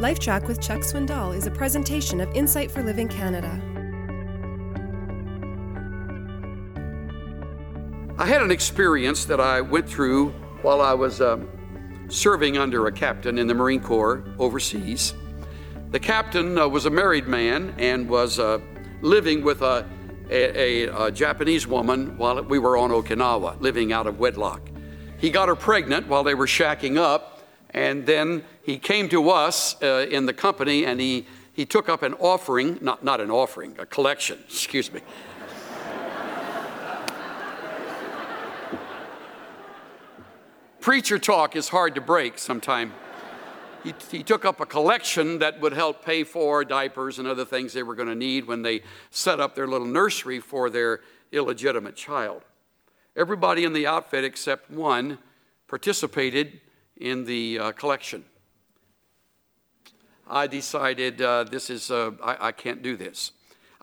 LifeTrack with Chuck Swindoll is a presentation of Insight for Living Canada. I had an experience that I went through while I was um, serving under a captain in the Marine Corps overseas. The captain uh, was a married man and was uh, living with a, a, a, a Japanese woman while we were on Okinawa, living out of wedlock. He got her pregnant while they were shacking up and then he came to us uh, in the company and he, he took up an offering, not, not an offering, a collection, excuse me. Preacher talk is hard to break sometimes. He, he, took up a collection that would help pay for diapers and other things they were going to need when they set up their little nursery for their illegitimate child. Everybody in the outfit except one participated in the uh, collection. I decided uh, this is, uh, I, I, can't do this.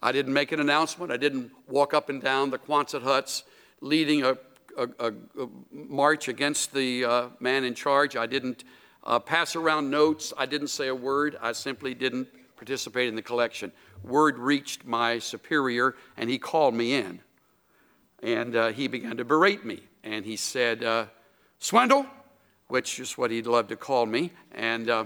I didn't make an announcement. I didn't walk up and down the Quonset huts leading a, a, a march against the uh, man in charge. I didn't uh, pass around notes. I didn't say a word. I simply didn't participate in the collection. Word reached my superior, and he called me in. And uh, he began to berate me. And he said, Swindle, which is what he'd love to call me. And uh,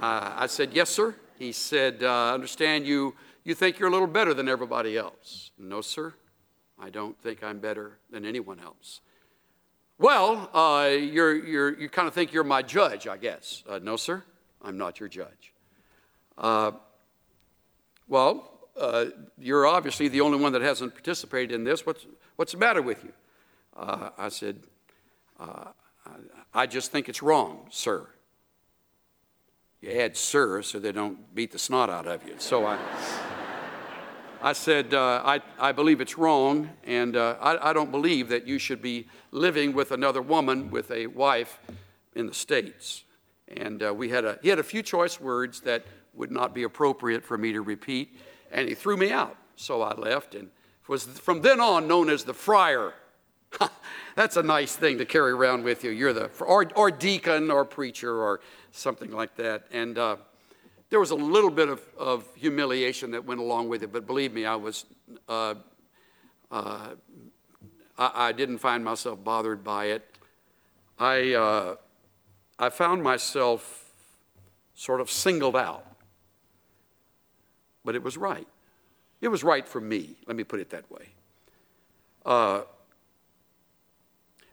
uh, I said, Yes, sir. He said, uh, Understand you, you think you're a little better than everybody else. No, sir. I don't think I'm better than anyone else. Well, uh, you're, you're, you kind of think you're my judge, I guess. Uh, no, sir. I'm not your judge. Uh, well, you're obviously the only one that hasn't participated in this. What's, what's the matter with you? I said, I just think it's wrong, sir. You add sir so they don't beat the snot out of you. So I, I said, uh, I, I believe it's wrong, and uh, I, I don't believe that you should be living with another woman with a wife in the States. And uh, we had a, he had a few choice words that would not be appropriate for me to repeat, and he threw me out. So I left and was from then on known as the friar That's a nice thing to carry around with you. You're the, or, or deacon or preacher or something like that. And uh, there was a little bit of, of humiliation that went along with it, but believe me, I was, uh, uh, I, I, didn't find myself bothered by it. I, uh, I found myself sort of singled out, but it was right. It was right for me, let me put it that way.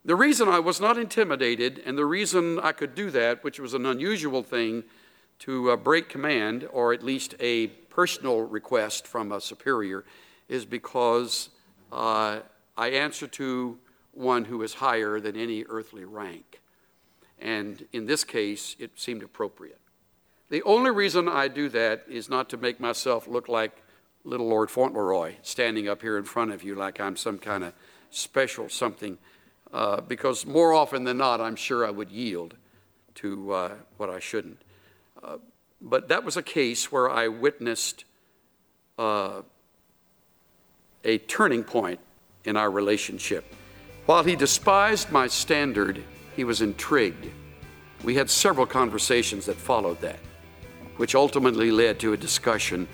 The reason I was not intimidated, and the reason I could do that, which was an unusual thing to uh, break command, or at least a personal request from a superior, is because uh, I answer to one who is higher than any earthly rank. And in this case, it seemed appropriate. The only reason I do that is not to make myself look like little Lord Fauntleroy standing up here in front of you like I'm some kind of special something uh, because more often than not, I'm sure I would yield to uh, what I shouldn't. Uh, but that was a case where I witnessed uh, a turning point in our relationship. While he despised my standard, he was intrigued. We had several conversations that followed that, which ultimately led to a discussion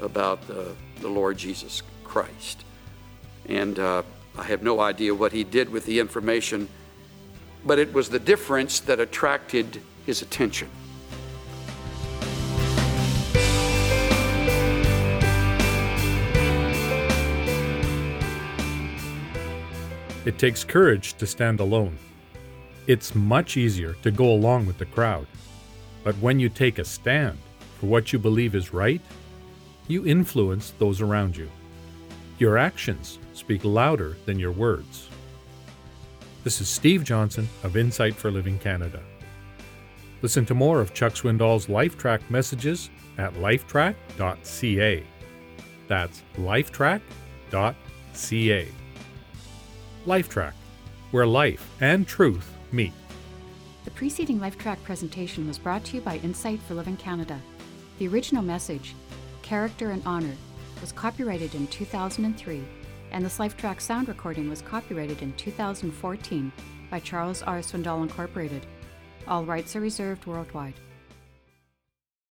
about the Lord Jesus Christ. And uh, I have no idea what he did with the information, but it was the difference that attracted his attention. It takes courage to stand alone. It's much easier to go along with the crowd. But when you take a stand for what you believe is right, you influence those around you. Your actions speak louder than your words. This is Steve Johnson of Insight for Living Canada. Listen to more of Chuck Swindoll's LifeTrack messages at lifetrack.ca. That's lifetrack.ca. LifeTrack, where life and truth meet. The preceding LifeTrack presentation was brought to you by Insight for Living Canada. The original message, Character and Honor, was copyrighted in 2003, and this LifeTrack sound recording was copyrighted in 2014 by Charles R. Swindoll Incorporated. All rights are reserved worldwide.